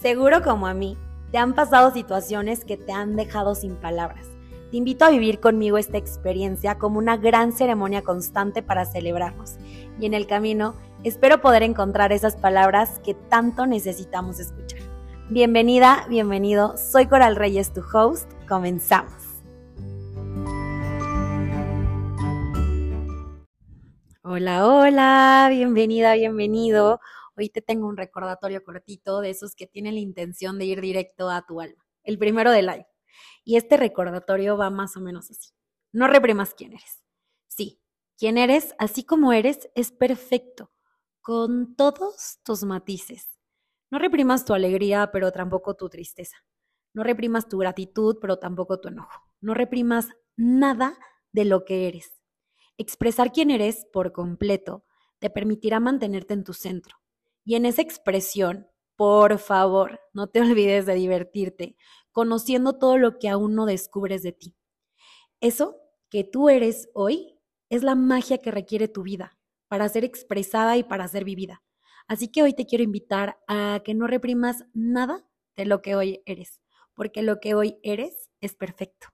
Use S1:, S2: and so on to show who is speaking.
S1: Seguro como a mí, te han pasado situaciones que te han dejado sin palabras. Te invito a vivir conmigo esta experiencia como una gran ceremonia constante para celebrarnos. Y en el camino, espero poder encontrar esas palabras que tanto necesitamos escuchar. Bienvenida, bienvenido. Soy Coral Reyes, tu host. Comenzamos. Hola, hola, bienvenida, bienvenido. Hoy te tengo un recordatorio cortito de esos que tienen la intención de ir directo a tu alma. El primero del año. Y este recordatorio va más o menos así. No reprimas quién eres. Sí, quién eres, así como eres, es perfecto, con todos tus matices. No reprimas tu alegría, pero tampoco tu tristeza. No reprimas tu gratitud, pero tampoco tu enojo. No reprimas nada de lo que eres. Expresar quién eres por completo te permitirá mantenerte en tu centro, y en esa expresión, por favor, no te olvides de divertirte, conociendo todo lo que aún no descubres de ti. Eso que tú eres hoy es la magia que requiere tu vida para ser expresada y para ser vivida. Así que hoy te quiero invitar a que no reprimas nada de lo que hoy eres, porque lo que hoy eres es perfecto.